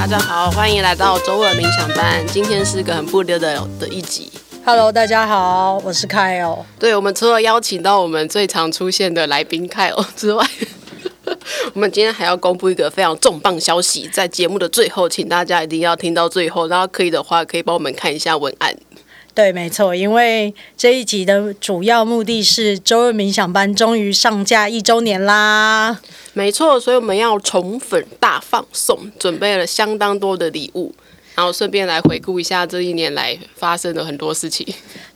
大家好，欢迎来到周二冥想班。今天是个很不溜的的一集。Hello，大家好，我是 Kyle。对，我们除了邀请到我们最常出现的来宾 Kyle 之外，我们今天还要公布一个非常重磅消息，在节目的最后，请大家一定要听到最后，然后可以的话，可以帮我们看一下文案。对，没错，因为这一集的主要目的是周日冥想班终于上架一周年啦。没错，所以我们要宠粉大放送，准备了相当多的礼物，然后顺便来回顾一下这一年来发生的很多事情。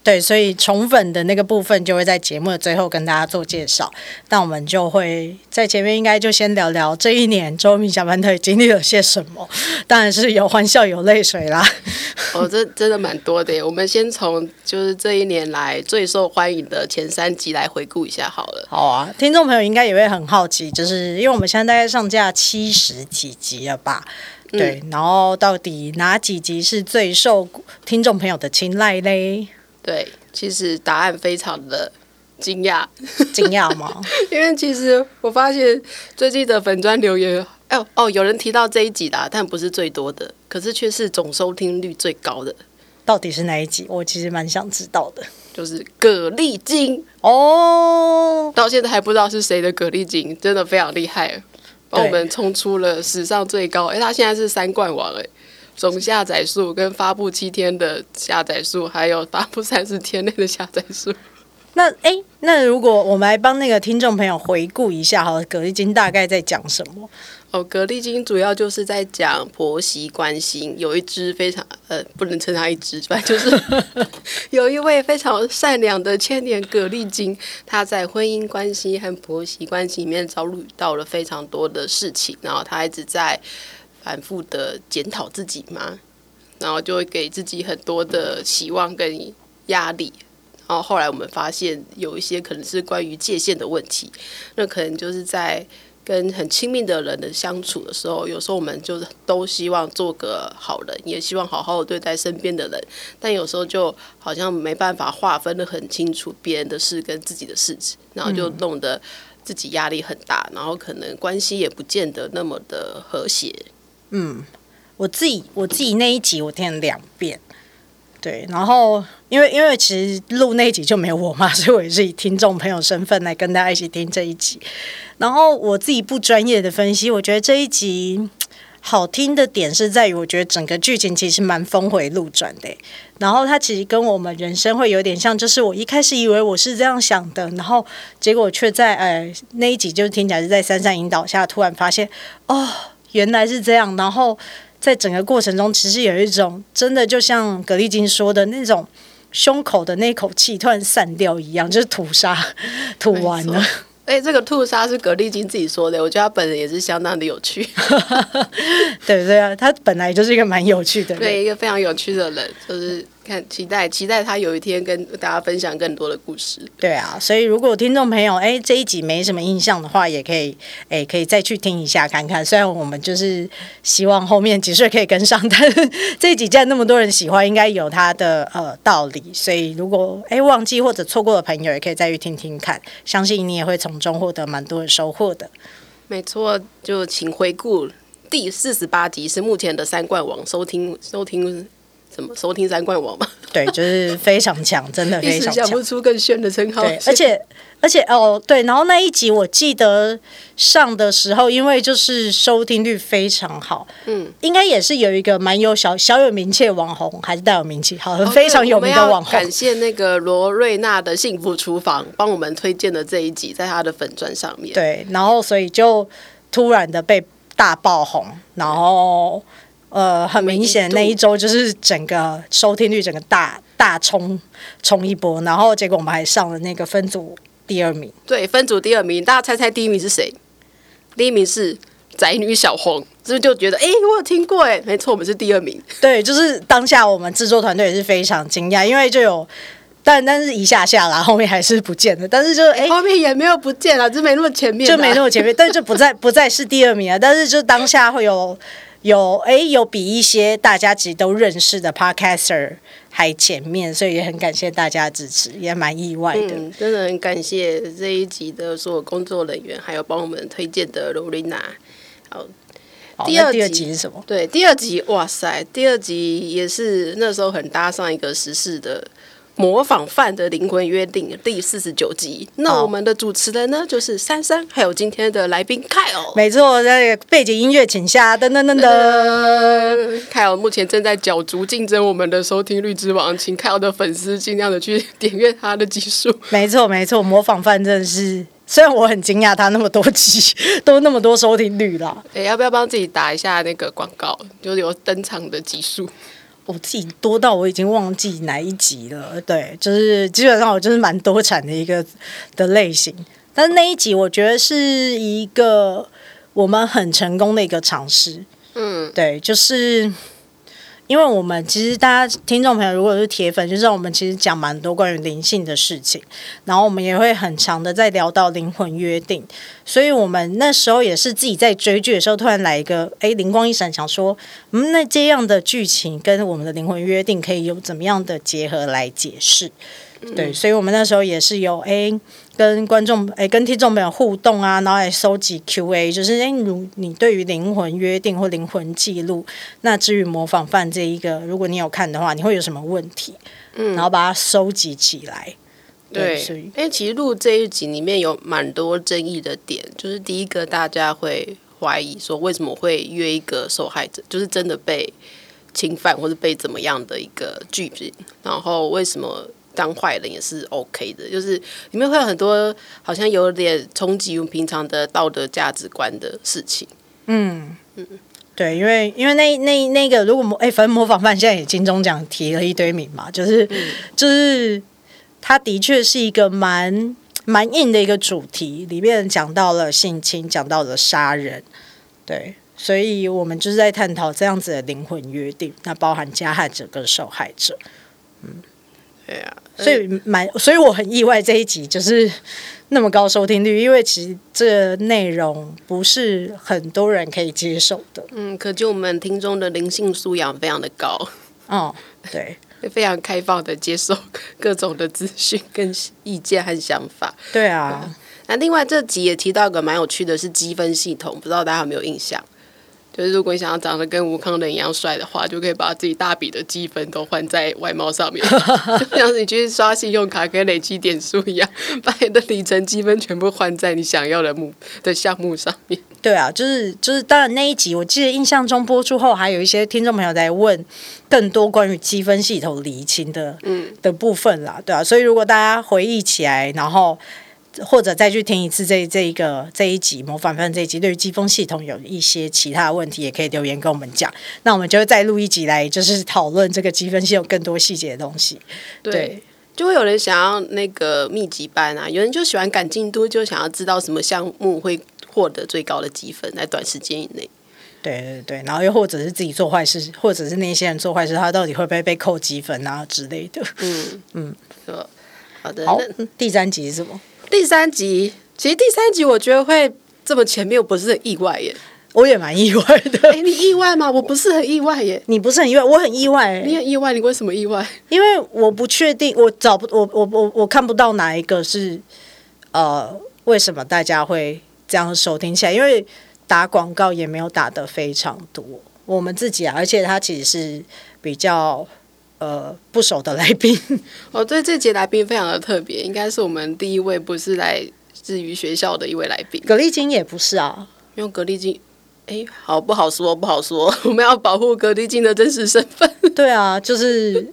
对，所以宠粉的那个部分就会在节目的最后跟大家做介绍。那我们就会在前面应该就先聊聊这一年周二冥想班到底经历了些什么，当然是有欢笑有泪水啦。哦，这真的蛮多的。我们先从就是这一年来最受欢迎的前三集来回顾一下好了。好啊，听众朋友应该也会很好奇，就是因为我们现在大概上架七十几集了吧？对，嗯、然后到底哪几集是最受听众朋友的青睐嘞？对，其实答案非常的惊讶，惊讶吗？因为其实我发现最近的粉砖留言，哦哦，有人提到这一集的，但不是最多的，可是却是总收听率最高的。到底是哪一集？我其实蛮想知道的。就是蛤蜊精哦，到现在还不知道是谁的蛤蜊精，真的非常厉害，帮我们冲出了史上最高。哎，他现在是三冠王哎。总下载数跟发布七天的下载数，还有发布三十天内的下载数。那哎、那如果我们来帮那个听众朋友回顾一下，哈，蛤蜊精大概在讲什么？哦，蛤蜊精主要就是在讲婆媳关系。有一只非常呃，不能称它一只，反正就是 有一位非常善良的千年蛤蜊精，他在婚姻关系和婆媳关系里面遭遇到了非常多的事情，然后他一直在。反复的检讨自己嘛，然后就会给自己很多的期望跟压力，然后后来我们发现有一些可能是关于界限的问题，那可能就是在跟很亲密的人的相处的时候，有时候我们就是都希望做个好人，也希望好好的对待身边的人，但有时候就好像没办法划分的很清楚别人的事跟自己的事情，然后就弄得自己压力很大，然后可能关系也不见得那么的和谐。嗯，我自己我自己那一集我听了两遍，对，然后因为因为其实录那一集就没有我嘛，所以我也是以听众朋友身份来跟大家一起听这一集。然后我自己不专业的分析，我觉得这一集好听的点是在于，我觉得整个剧情其实蛮峰回路转的。然后它其实跟我们人生会有点像，就是我一开始以为我是这样想的，然后结果却在呃那一集就是听起来是在珊珊引导下，突然发现哦。原来是这样，然后在整个过程中，其实有一种真的就像葛丽金说的那种胸口的那口气突然散掉一样，就是吐沙吐完了。哎，这个吐沙是葛丽金自己说的，我觉得他本人也是相当的有趣。对不对啊？他本来就是一个蛮有趣的人，对，一个非常有趣的人，就是。看，期待期待他有一天跟大家分享更多的故事。对啊，所以如果听众朋友哎这一集没什么印象的话，也可以哎可以再去听一下看看。虽然我们就是希望后面几岁可以跟上，但是这几集既然那么多人喜欢，应该有它的呃道理。所以如果哎忘记或者错过的朋友，也可以再去听听看，相信你也会从中获得蛮多的收获的。没错，就请回顾第四十八集是目前的三冠王收听收听。怎么收听三冠王嘛？对，就是非常强，真的 非常强。想不出更炫的称号。对，而且而且哦，对，然后那一集我记得上的时候，因为就是收听率非常好，嗯，应该也是有一个蛮有小小有名气的网红，还是大有名气，好，非常有名的网红。感谢那个罗瑞娜的幸福厨房帮我们推荐的这一集，在他的粉钻上面。对，然后所以就突然的被大爆红，然后。呃，很明显那一周就是整个收听率整个大大冲冲一波，然后结果我们还上了那个分组第二名。对，分组第二名，大家猜猜第一名是谁？第一名是宅女小红，是不是就觉得哎，我有听过哎？没错，我们是第二名。对，就是当下我们制作团队也是非常惊讶，因为就有，但但是一下下啦后面还是不见了，但是就哎后面也没有不见了，就没那么前面，就没那么前面，但是就不再不再是第二名了，但是就当下会有。有哎，有比一些大家其实都认识的 Podcaster 还前面，所以也很感谢大家支持，也蛮意外的。嗯，真的很感谢这一集的所有工作人员，还有帮我们推荐的罗琳娜。好，第二第二集是什么？对，第二集，哇塞，第二集也是那时候很搭上一个时事的。模仿犯的灵魂约定第四十九集，那我们的主持人呢，就是珊珊，还有今天的来宾凯尔。没错，那个背景音乐请下，噔噔噔噔。凯尔目前正在角逐竞争我们的收听率之王，请凯尔的粉丝尽量的去点阅他的集数。没错没错，模仿犯真的是，虽然我很惊讶他那么多集 都那么多收听率啦。哎，要不要帮自己打一下那个广告？就是有登场的集数。我自己多到我已经忘记哪一集了，对，就是基本上我就是蛮多产的一个的类型，但是那一集我觉得是一个我们很成功的一个尝试，嗯，对，就是。因为我们其实大家听众朋友如果是铁粉，就知道我们其实讲蛮多关于灵性的事情，然后我们也会很长的在聊到灵魂约定，所以我们那时候也是自己在追剧的时候，突然来一个哎灵光一闪，想说，嗯，那这样的剧情跟我们的灵魂约定可以有怎么样的结合来解释？对，所以我们那时候也是有哎。跟观众哎，跟听众朋友互动啊，然后来收集 Q&A，就是哎，如你对于灵魂约定或灵魂记录，那至于模仿犯这一个，如果你有看的话，你会有什么问题？嗯，然后把它收集起来。对，所以哎，其实录这一集里面有蛮多争议的点，就是第一个大家会怀疑说，为什么会约一个受害者，就是真的被侵犯或者被怎么样的一个剧情，然后为什么？当坏人也是 OK 的，就是里面会有很多好像有点冲击我们平常的道德价值观的事情。嗯嗯，对，因为因为那那那个如果模哎，反正模仿犯现在也金钟奖提了一堆名嘛，就是、嗯、就是他的确是一个蛮蛮硬的一个主题，里面讲到了性侵，讲到了杀人，对，所以我们就是在探讨这样子的灵魂约定，那包含加害者跟受害者，嗯。对啊，所以蛮，所以我很意外这一集就是那么高收听率，因为其实这内容不是很多人可以接受的。嗯，可见我们听众的灵性素养非常的高。哦，对，非常开放的接受各种的资讯跟意见和想法。对啊，嗯，那另外这集也提到一个蛮有趣的是积分系统，不知道大家有没有印象？就是如果你想要长得跟吴康仁一样帅的话，就可以把自己大笔的积分都换在外貌上面，就像是你去刷信用卡可以累积点数一样，把你的里程积分全部换在你想要的目的项目上面。对啊，就是就是，当然那一集我记得印象中播出后，还有一些听众朋友在问更多关于积分系统厘清的嗯的部分啦，对啊，所以如果大家回忆起来，然后。或者再去听一次这这一个这一集模仿犯这一集，对于积分系统有一些其他问题，也可以留言跟我们讲。那我们就会再录一集来，就是讨论这个积分系统更多细节的东西。对，对就会有人想要那个密集班啊，有人就喜欢赶进度，就想要知道什么项目会获得最高的积分，在短时间以内。对对对，然后又或者是自己做坏事，或者是那些人做坏事，他到底会不会被扣积分啊之类的？嗯嗯，好的。好，第三集是什么？第三集，其实第三集我觉得会这么前面，我不是很意外耶。我也蛮意外的。哎，你意外吗？我不是很意外耶。你不是很意外，我很意外。你很意外，你为什么意外？因为我不确定，我找不，我我我我看不到哪一个是，呃，为什么大家会这样收听起来？因为打广告也没有打的非常多，我们自己啊，而且它其实是比较。呃，不熟的来宾，我 对这节来宾非常的特别，应该是我们第一位不是来自于学校的一位来宾。格力金也不是啊，用格力金，哎，好不好说？不好说，我们要保护格力金的真实身份。对啊，就是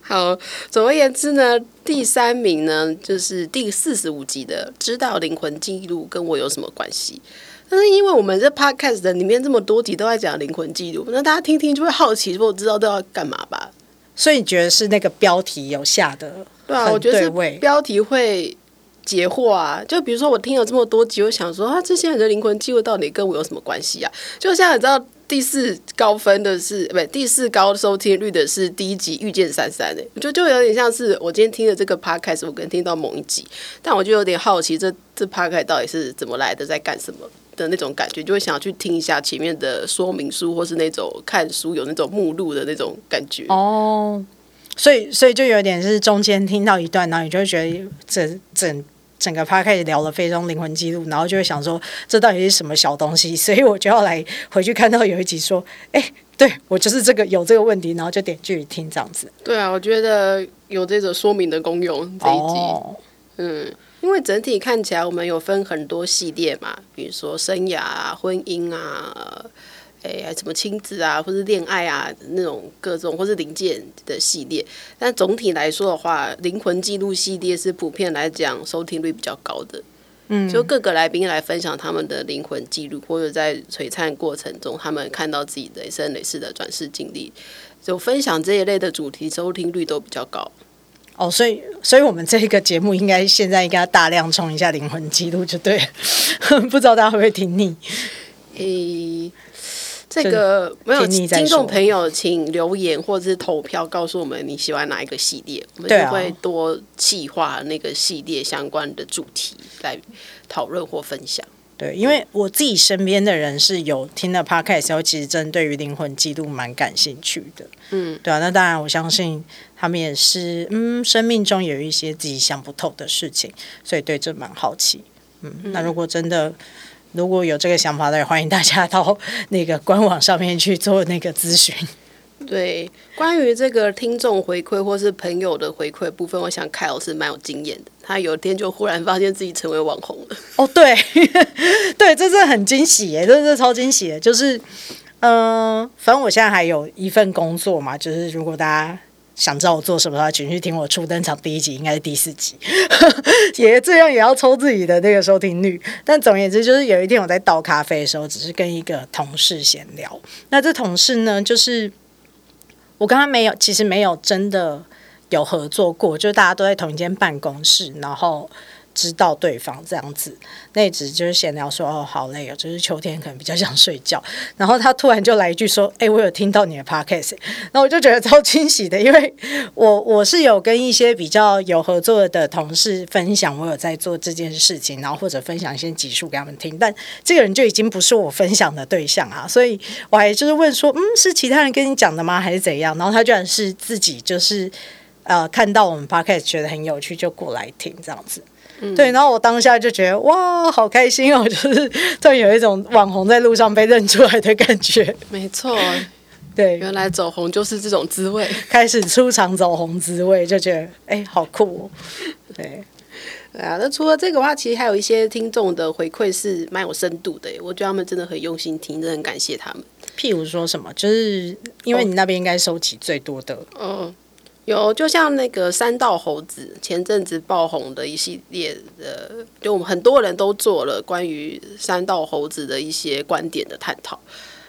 好。总而言之呢，第三名呢，就是第四十五集的《知道灵魂记录跟我有什么关系》。但是因为我们这 podcast 的里面这么多集都在讲灵魂记录，那大家听听就会好奇，说我知道都要干嘛吧？所以你觉得是那个标题有下的对，对啊？我觉得是标题会解惑啊。就比如说我听了这么多集，我想说啊，这些人的灵魂记录到底跟我有什么关系啊？就像你知道第四高分的是不第四高收听率的是第一集遇见珊珊诶，我觉得就有点像是我今天听的这个 podcast，我可能听到某一集，但我就有点好奇这这 podcast 到底是怎么来的，在干什么？的那种感觉，就会想要去听一下前面的说明书，或是那种看书有那种目录的那种感觉。哦，所以所以就有点是中间听到一段，然后你就会觉得整整整个 podcast 聊了非常灵魂记录，然后就会想说这到底是什么小东西，所以我就要来回去看到有一集说，哎，对我就是这个有这个问题，然后就点进去听这样子。对啊，我觉得有这种说明的功用这一集，哦、嗯，因为整体看起来我们有分很多系列嘛，比如说生涯啊、婚姻啊。哎，什么亲子啊，或是恋爱啊，那种各种，或是零件的系列。但总体来说的话，灵魂记录系列是普遍来讲收听率比较高的。嗯，就各个来宾来分享他们的灵魂记录，或者在璀璨过程中，他们看到自己的生累世的转世经历，就分享这一类的主题，收听率都比较高。哦，所以，所以我们这个节目应该现在应该要大量冲一下灵魂记录，就对。不知道大家会不会听腻？诶。这个没有听众朋友，请留言或者是投票告诉我们你喜欢哪一个系列，我们就会多企划那个系列相关的主题来讨论或分享。对，因为我自己身边的人是有听了 Podcast 后，其实针对于灵魂记录蛮感兴趣的。嗯，对啊，那当然我相信他们也是，嗯，生命中有一些自己想不透的事情，所以对这蛮好奇。嗯，那如果真的。如果有这个想法的，欢迎大家到 那个官网上面去做那个咨询。对，关于这个听众回馈或是朋友的回馈部分，我想 Kyle 是蛮有经验的。他有一天就忽然发现自己成为网红了。哦，对，对，这是很惊喜耶，这是超惊喜的。就是，嗯、反正我现在还有一份工作嘛，就是如果大家。想知道我做什么的话，请去听我初登场第一集，应该是第四集，也这样也要抽自己的那个收听率。但总而言之，就是有一天我在倒咖啡的时候，只是跟一个同事闲聊。那这同事呢，就是我跟他没有，其实没有真的有合作过，就大家都在同一间办公室，然后。知道对方这样子，那一直就是闲聊说哦，好累哦，就是秋天可能比较想睡觉。然后他突然就来一句说：“哎、我有听到你的 podcast。”然后我就觉得超惊喜的，因为我 我是有跟一些比较有合作的同事分享我有在做这件事情，然后或者分享一些集数给他们听。但这个人就已经不是我分享的对象啊，所以我还就是问说：“嗯，是其他人跟你讲的吗？还是怎样？”然后他居然是自己就是呃看到我们 podcast 觉得很有趣，就过来听这样子。嗯、对，然后我当下就觉得哇，好开心哦！就是突然有一种网红在路上被认出来的感觉。没错，对，原来走红就是这种滋味。开始出场走红滋味，就觉得哎，好酷哦！对，对啊。那除了这个话，其实还有一些听众的回馈是蛮有深度的。我觉得他们真的很用心听，真的很感谢他们。譬如说什么，就是因为你那边应该收集最多的，嗯、哦。有，就像那个三道猴子前阵子爆红的一系列的，就我们很多人都做了关于三道猴子的一些观点的探讨。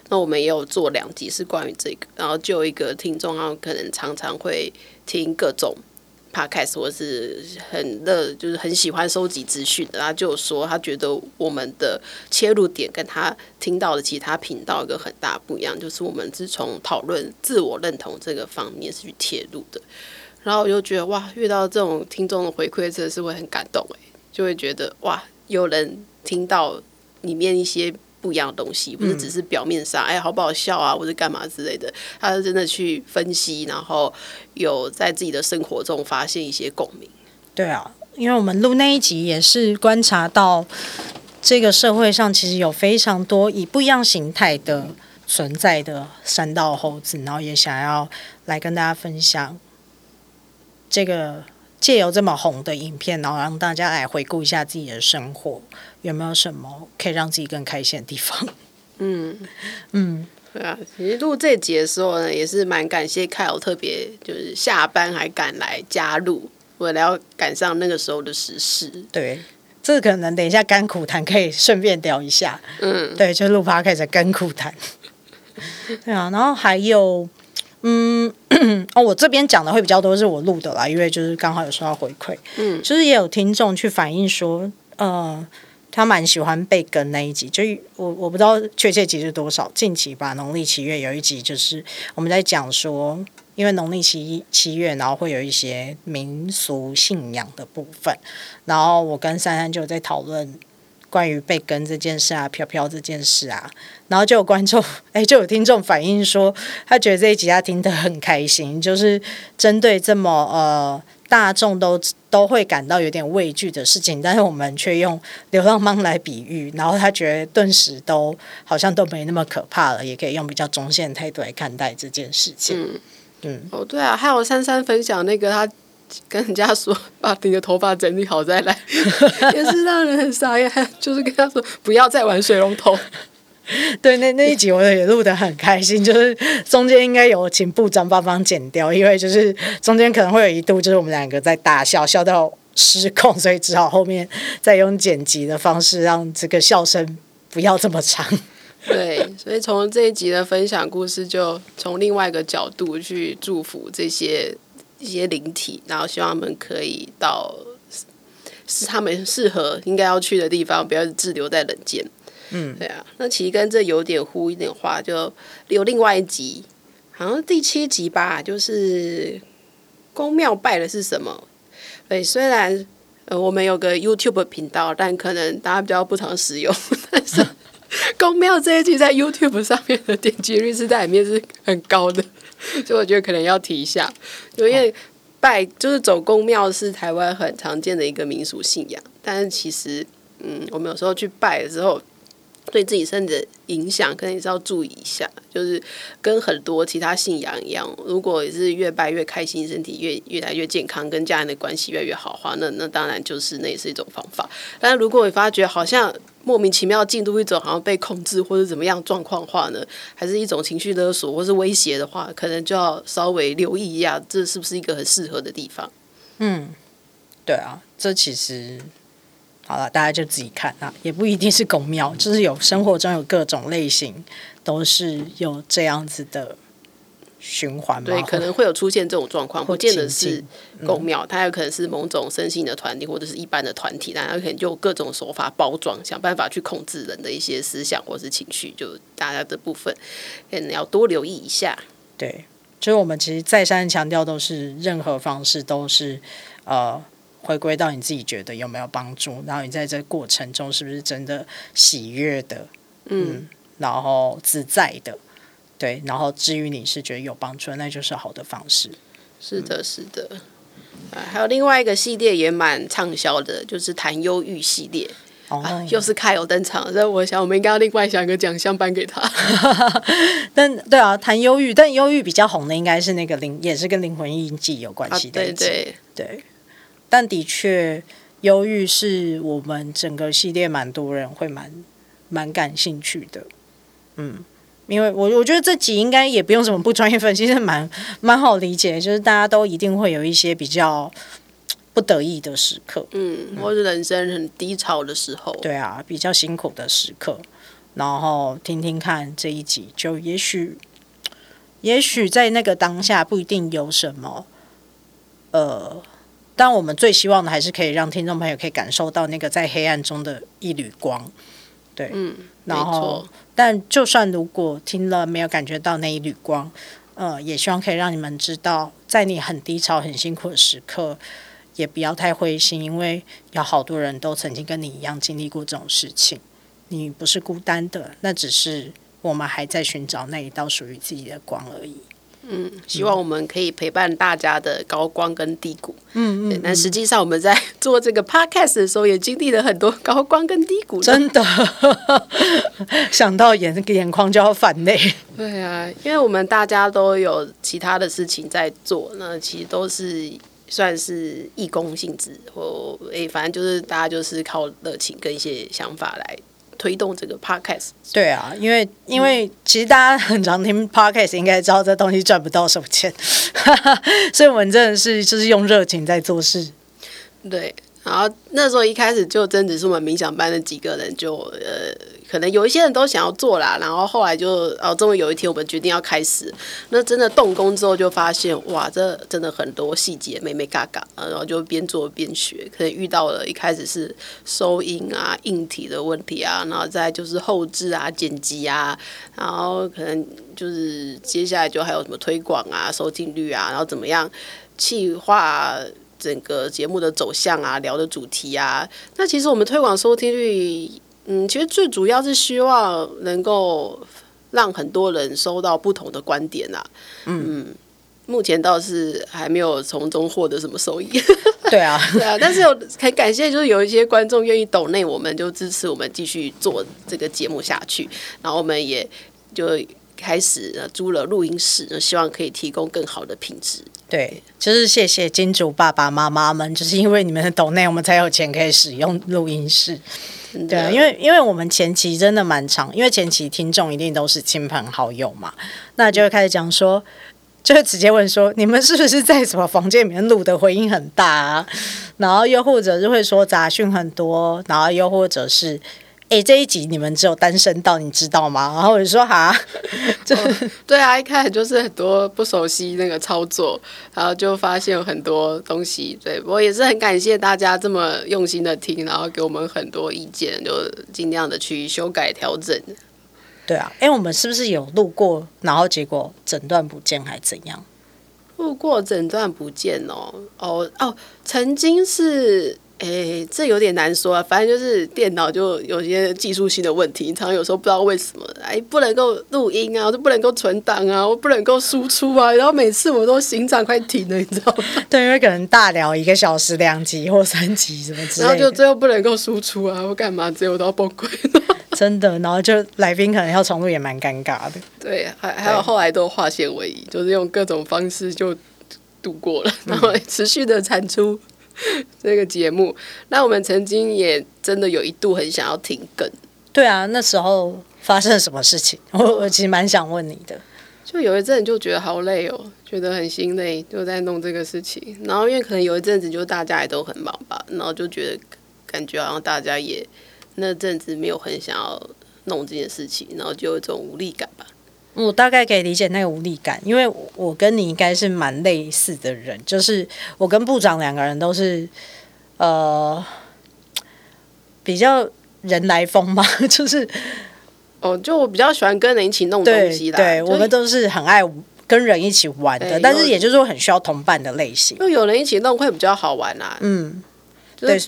那我们也有做两集是关于这个，然后就一个听众，他们可能常常会听各种。Podcast 或是很热，就是很喜欢收集资讯的，他就说他觉得我们的切入点跟他听到的其他频道一个很大不一样，就是我们是从讨论自我认同这个方面是去切入的。然后我就觉得哇，遇到这种听众的回馈真的是会很感动诶，就会觉得哇，有人听到里面一些。不一样的东西，不是只是表面上，嗯、哎，好不好笑啊，或者干嘛之类的。他是真的去分析，然后有在自己的生活中发现一些共鸣。对啊，因为我们录那一集也是观察到，这个社会上其实有非常多以不一样形态的存在的山道猴子，然后也想要来跟大家分享这个。借由这么红的影片，然后让大家来回顾一下自己的生活，有没有什么可以让自己更开心的地方？嗯嗯，对啊。其实录这集的时候呢，也是蛮感谢 Kyle 特别就是下班还赶来加入，为了要赶上那个时候的时事。对，这个可能等一下甘苦谈可以顺便聊一下。嗯，对，就录 Podcast 甘苦谈。对啊，然后还有。嗯，哦，我这边讲的会比较多，是我录的啦，因为就是刚好有收到回馈，嗯，就是也有听众去反映说，呃，他蛮喜欢被跟那一集，就我我不知道确切集是多少，近期吧，农历七月有一集，就是我们在讲说，因为农历七七月，然后会有一些民俗信仰的部分，然后我跟珊珊就在讨论。关于被跟这件事啊，飘飘这件事啊，然后就有观众，哎，就有听众反映说，他觉得这一集他听得很开心，就是针对这么呃大众都都会感到有点畏惧的事情，但是我们却用流浪猫来比喻，然后他觉得顿时都好像都没那么可怕了，也可以用比较中性的态度来看待这件事情。嗯，嗯。哦，对啊，还有珊珊分享那个他跟人家说把你的头发整理好再来，也是让人很傻眼，就是跟他说不要再玩水龙头。对，那那一集我也录得很开心，就是中间应该有请部长帮忙剪掉，因为就是中间可能会有一度就是我们两个在大笑，笑到失控，所以只好后面再用剪辑的方式让这个笑声不要这么长。对，所以从这一集的分享故事，就从另外一个角度去祝福这些一些灵体，然后希望他们可以到是他们适合应该要去的地方，不要滞留在人间。嗯，对啊，那其实跟这有点呼应的话，就有另外一集，好像第七集吧，就是宫庙拜的是什么？对，虽然呃我们有个 YouTube 频道，但可能大家比较不常使用，但是 宫庙这一集在 YouTube 上面的点击率是在里面是很高的，所以我觉得可能要提一下，因为拜就是走宫庙是台湾很常见的一个民俗信仰，但是其实嗯，我们有时候去拜的时候。对自己身体的影响，可能也是要注意一下。就是跟很多其他信仰一样，如果也是越拜越开心，身体越越来越健康，跟家人的关系越来越好的话，那那当然就是那也是一种方法。但是如果你发觉好像莫名其妙进度一种好像被控制或者怎么样状况化呢，还是一种情绪勒索或是威胁的话，可能就要稍微留意一下，这是不是一个很适合的地方？嗯，对啊，这其实。好了，大家就自己看啊，也不一定是宫庙，就是有生活中有各种类型，都是有这样子的循环嘛。对，可能会有出现这种状况，不见得是宫庙，它有可能是某种身心的团体或者是一般的团体，但它可能就各种手法包装，想办法去控制人的一些思想或是情绪，就大家这部分可能要多留意一下。对，就是我们其实再三强调，都是任何方式都是呃。回归到你自己觉得有没有帮助，然后你在这个过程中是不是真的喜悦的，嗯，嗯，然后自在的，对，然后至于你是觉得有帮助，那就是好的方式。是的，是的。啊，还有另外一个系列也蛮畅销的，就是谈忧郁系列。哦，啊，又是凯有登场，所以我想我们应该要另外想一个奖项颁给他。但对啊，谈忧郁，但忧郁比较红的应该是那个灵，也是跟灵魂印记有关系的。啊，对对对。但的确，忧郁是我们整个系列蛮多人会蛮蛮感兴趣的，嗯，因为我我觉得这集应该也不用什么不专业分析，是蛮蛮好理解，就是大家都一定会有一些比较不得意的时刻，嗯，或是人生很低潮的时候，对啊，比较辛苦的时刻，然后听听看这一集，就也许也许在那个当下不一定有什么，呃。但我们最希望的还是可以让听众朋友可以感受到那个在黑暗中的一缕光，对，嗯，然后，但就算如果听了没有感觉到那一缕光，呃，也希望可以让你们知道，在你很低潮、很辛苦的时刻，也不要太灰心，因为有好多人都曾经跟你一样经历过这种事情，你不是孤单的，那只是我们还在寻找那一道属于自己的光而已。嗯，希望我们可以陪伴大家的高光跟低谷。嗯嗯，但实际上我们在做这个 podcast 的时候，也经历了很多高光跟低谷。真的，想到眼眼眶就要泛泪。对啊，因为我们大家都有其他的事情在做，那其实都是算是义工性质，或诶、欸，反正就是大家就是靠热情跟一些想法来。推动这个 podcast，对啊，因为因为其实大家很常听 podcast，应该知道这东西赚不到什么钱，所以我们真的是就是用热情在做事。对，然后那时候一开始就真的是我们冥想班的几个人就呃。可能有一些人都想要做啦，然后后来就哦，终于有一天我们决定要开始。那真的动工之后，就发现哇，这真的很多细节，眉眉角角，然后就边做边学。可能遇到了一开始是收音啊、硬体的问题啊，然后再就是后置啊、剪辑啊，然后可能就是接下来就还有什么推广啊、收听率啊，然后怎么样企划整个节目的走向啊、聊的主题啊。那其实我们推广收听率。嗯，其实最主要是希望能够让很多人收到不同的观点啊。嗯，目前倒是还没有从中获得什么收益。对啊，对啊，但是有很感谢，就是有一些观众愿意抖内，我们就支持我们继续做这个节目下去。然后我们也就开始租了录音室，希望可以提供更好的品质。对，就是谢谢金主爸爸妈妈们，就是因为你们的抖内，我们才有钱可以使用录音室。对啊，因为因为我们前期真的蛮长，因为前期听众一定都是亲朋好友嘛，那就会开始讲说。就会直接问说：“你们是不是在什么房间里面录的？回音很大啊？然后又或者是会说杂讯很多，然后又或者是，哎、欸，这一集你们只有单身到，你知道吗？然后我就说哈，就、哦、对啊，一开始就是很多不熟悉那个操作，然后就发现有很多东西。对，我也是很感谢大家这么用心的听，然后给我们很多意见，就尽量的去修改调整。”对啊，哎，我们是不是有路过，然后结果诊断不见，还怎样？路过诊断不见哦，哦哦，曾经是。哎，这有点难说啊。反正就是电脑就有些技术性的问题，常常有时候不知道为什么，哎，不能够录音啊，我就不能够存档啊，我不能够输出啊。然后每次我都心脏快停了，你知道吗？对，因为可能大聊一个小时两集或三集什么之类的，然后就最后不能够输出啊，我干嘛？最后都要崩溃了。真的，然后就来宾可能要重录也蛮尴尬的。对，还还有后来都化险为夷，就是用各种方式就度过了，然后持续的产出。这个节目，那我们曾经也真的有一度很想要停更。对啊，那时候发生了什么事情？我 我其实蛮想问你的。就有一阵就觉得好累哦，觉得很心累，就在弄这个事情。然后因为可能有一阵子就大家也都很忙吧，然后就觉得感觉好像大家也那阵子没有很想要弄这件事情，然后就有一种无力感吧。我大概可以理解那个无力感，因为我跟你应该是蛮类似的人，就是我跟部长两个人都是呃比较人来疯嘛，就是哦，就我比较喜欢跟人一起弄东西的，对，我们都是很爱跟人一起玩的，但是也就是说很需要同伴的类型，就有人一起弄会比较好玩啊，嗯，对。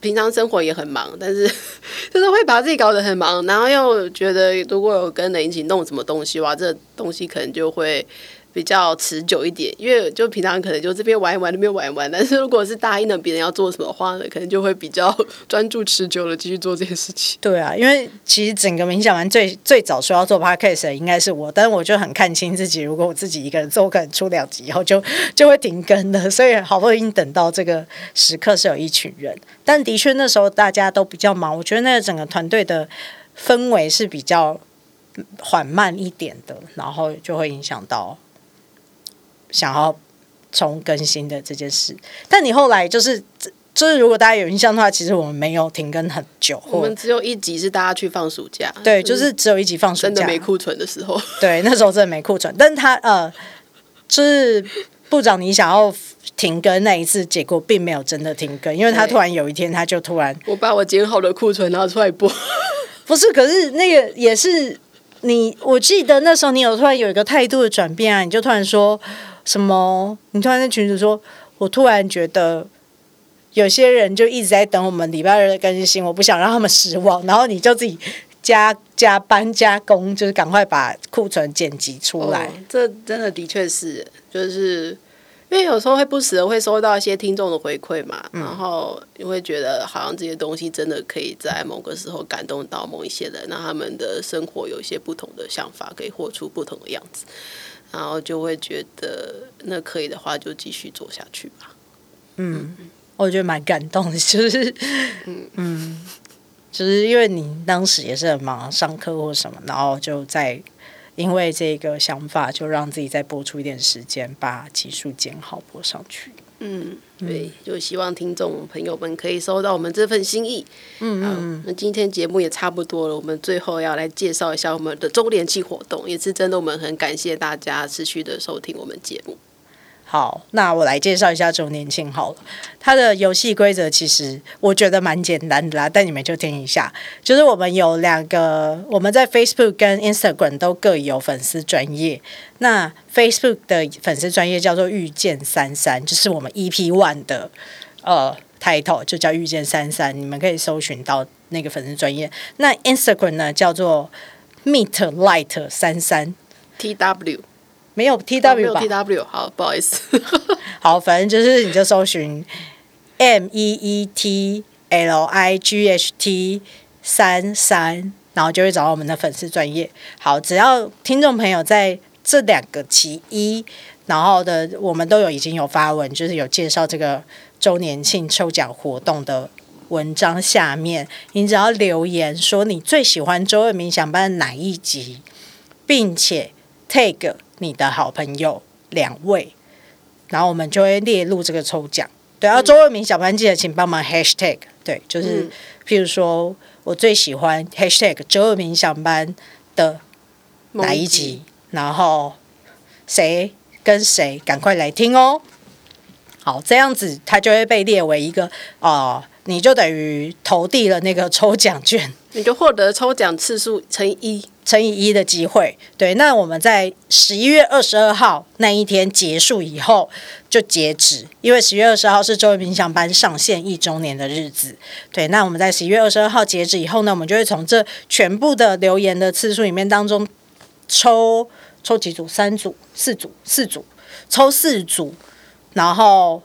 平常生活也很忙，但是 就是会把自己搞得很忙，然后又觉得如果有跟人一起弄什么东西哇，这东西可能就会。比较持久一点，因为就平常可能就这边玩一玩，那边玩一玩。但是如果是答应了别人要做什么话呢，可能就会比较专注持久的继续做这件事情。对啊，因为其实整个冥想完最最早说要做 podcast 的应该是我，但是我就很看清自己，如果我自己一个人做，我可能出两集以后就 就会停更的。所以好不容易等到这个时刻是有一群人，但的确那时候大家都比较忙，我觉得那个整个团队的氛围是比较缓慢一点的，然后就会影响到。想要重更新的这件事，但你后来就是就是，如果大家有印象的话，其实我们没有停更很久，我们只有一集是大家去放暑假，对，就是只有一集放暑假，真的没库存的时候，对，那时候真的没库存。但是他呃，就是部长，你想要停更那一次，结果并没有真的停更，因为他突然有一天他就突然，我把我剪好的库存拿出来播，不是，可是那个也是你，我记得那时候你有突然有一个态度的转变啊，你就突然说。什么？你突然在群组说，我突然觉得有些人就一直在等我们礼拜二的更新，我不想让他们失望。然后你就自己加加班加工，就是赶快把库存剪辑出来。哦，这真的的确是，就是因为有时候会不时的会收到一些听众的回馈嘛，嗯，然后你会觉得好像这些东西真的可以在某个时候感动到某一些人，让他们的生活有一些不同的想法，可以活出不同的样子。然后就会觉得，那可以的话就继续做下去吧。嗯，我觉得蛮感动的，就是，嗯嗯，就是因为你当时也是很忙，上课或什么，然后就在因为这个想法，就让自己再播出一点时间，把集数剪好播上去。嗯，对，就希望听众朋友们可以收到我们这份心意。嗯好，那今天节目也差不多了，我们最后要来介绍一下我们的周年庆活动，也是真的，我们很感谢大家持续的收听我们节目。好，那我来介绍一下周年庆好了。它的游戏规则其实我觉得蛮简单的啦，但你们就听一下。就是我们有两个，我们在 Facebook 跟 Instagram 都各有粉丝专业。那 Facebook 的粉丝专业叫做遇见三三，就是我们 EP One 的呃 title 就叫遇见三三，你们可以搜寻到那个粉丝专业。那 Instagram 呢叫做 Meet Light 三三 TW。没有 T W 吧？哦、T W 好，不好意思。好，反正就是你就搜寻 M E E T L I G H T 三三，然后就会找到我们的粉丝专业。好，只要听众朋友在这两个其一，然后的我们都有已经有发文，就是有介绍这个周年庆抽奖活动的文章下面，你只要留言说你最喜欢周二冥想班哪一集，并且 tag 你的好朋友两位，然后我们就会列入这个抽奖。对，然后周二冥想班记得请帮忙 hashtag，对，就是譬如说我最喜欢 hashtag 周二冥想班的哪一集，然后谁跟谁赶快来听哦。好，这样子他就会被列为一个哦。呃你就等于投递了那个抽奖券，你就获得抽奖次数乘以一乘以一的机会。对，那我们在十一月二十二号那一天结束以后就截止，因为十月二十号是周二冥想班上线一周年的日子。对，那我们在十一月二十二号截止以后呢，我们就会从这全部的留言的次数里面当中抽抽几组？三组、四组、四组，抽四组，然后。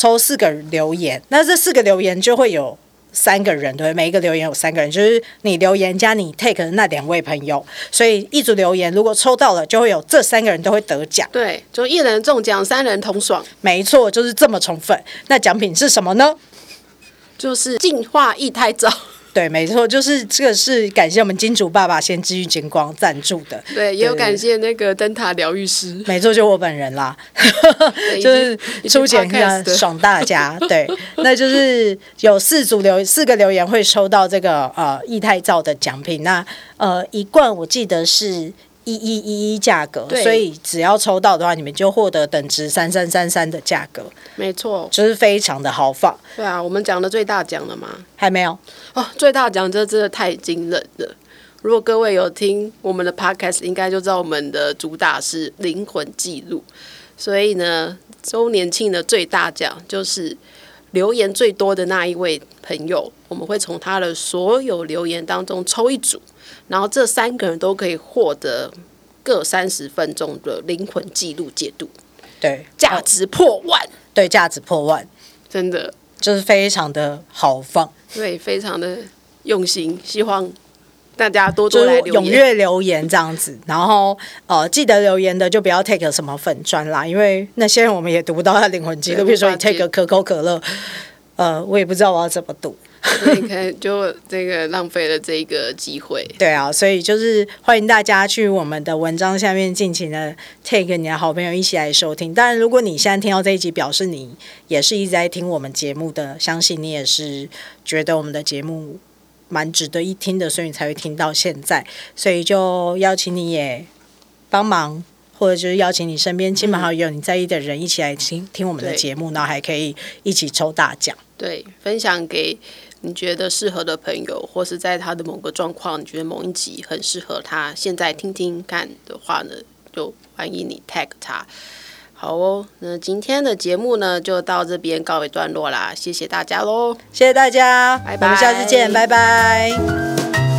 抽四个留言，那这四个留言就会有三个人，对，每一个留言有三个人，就是你留言加你 take 的那两位朋友，所以一组留言如果抽到了，就会有这三个人都会得奖，对，就一人中奖，三人同爽，没错，就是这么充分。那奖品是什么呢？就是净化一胎皂。对，没错，就是这个是感谢我们金主爸爸先治愈金光赞助的。对，也有感谢那个灯塔疗愈师。没错，就我本人啦，就是出钱看爽大家。对，那就是有四组留四个留言会收到这个呃液态皂的奖品。那呃一罐我记得是。一一一一价格，所以只要抽到的话，你们就获得等值三三三三的价格。没错，就是非常的豪放。对啊，我们讲的最大奖了吗？还没有哦，最大奖这真的太惊人了。如果各位有听我们的 podcast，应该就知道我们的主打是灵魂记录。所以呢，周年庆的最大奖就是留言最多的那一位朋友，我们会从他的所有留言当中抽一组。然后这三个人都可以获得各三十分钟的灵魂记录解读，对，价值破万，对，价值破万，真的。就是非常的豪放，对，非常的用心，希望大家多多来踊跃留言这样子。然后呃，记得留言的就不要 take 什么粉砖啦，因为那些人我们也读不到他灵魂记录，比如说你 take 可口可乐，呃，我也不知道我要怎么读。所以看，就这个浪费了这个机会。对啊，所以就是欢迎大家去我们的文章下面尽情的 take 你的好朋友一起来收听。当然，如果你现在听到这一集，表示你也是一直在听我们节目的，相信你也是觉得我们的节目蛮值得一听的，所以你才会听到现在。所以就邀请你也帮忙，或者就是邀请你身边亲朋好友、你在意的人一起来听听我们的节目，然后还可以一起抽大奖。对，分享给。你觉得适合的朋友，或是在他的某个状况，你觉得某一集很适合他，现在听听看的话呢，就欢迎你 tag 他。好哦，那今天的节目呢，就到这边告一段落啦，谢谢大家喽，谢谢大家，拜拜，我们下次见，拜拜。